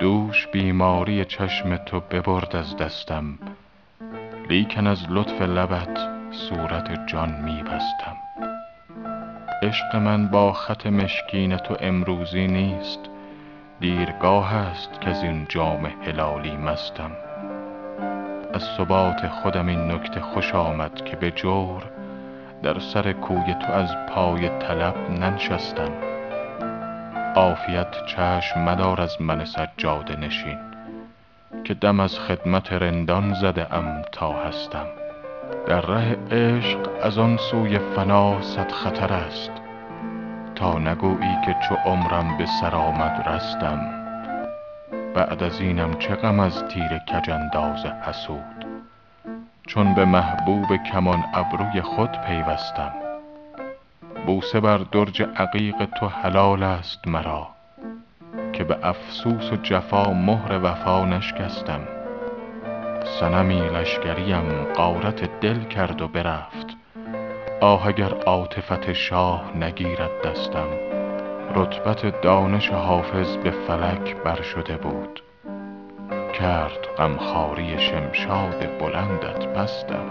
کاش بیماری چشم تو ببرد از دستم لیکن از لطف لبت صورت جان می بستم عشق من با خط مشکین تو امروزی نیست دیرگاه است کز این جام هلالی مستم. از ثبات خودم این نکته خوش آمد که به جور در سر کوی تو از پای طلب ننشستم. عافیت چشم مدار از من سجاده نشین که دم از خدمت رندان زده ام تا هستم. در ره عشق از آن سوی فنا صد خطر است تا نگویی که چو عمرم به سر آمد رستم. بعد از اینم چه غم از تیر کج انداز حسود چون به محبوب کمان ابروی خود پیوستم. بوسه بر درج عقیق تو حلال است مرا که به افسوس و جفا مهر وفا نشکستم. صنمی لشکریم غارت دل کرد و برفت. آه اگر عاطفت شاه نگیرد دستم رتبت دانش حافظ به فلک بر شده بود. کرد غمخواری شمشاد بلندت پستم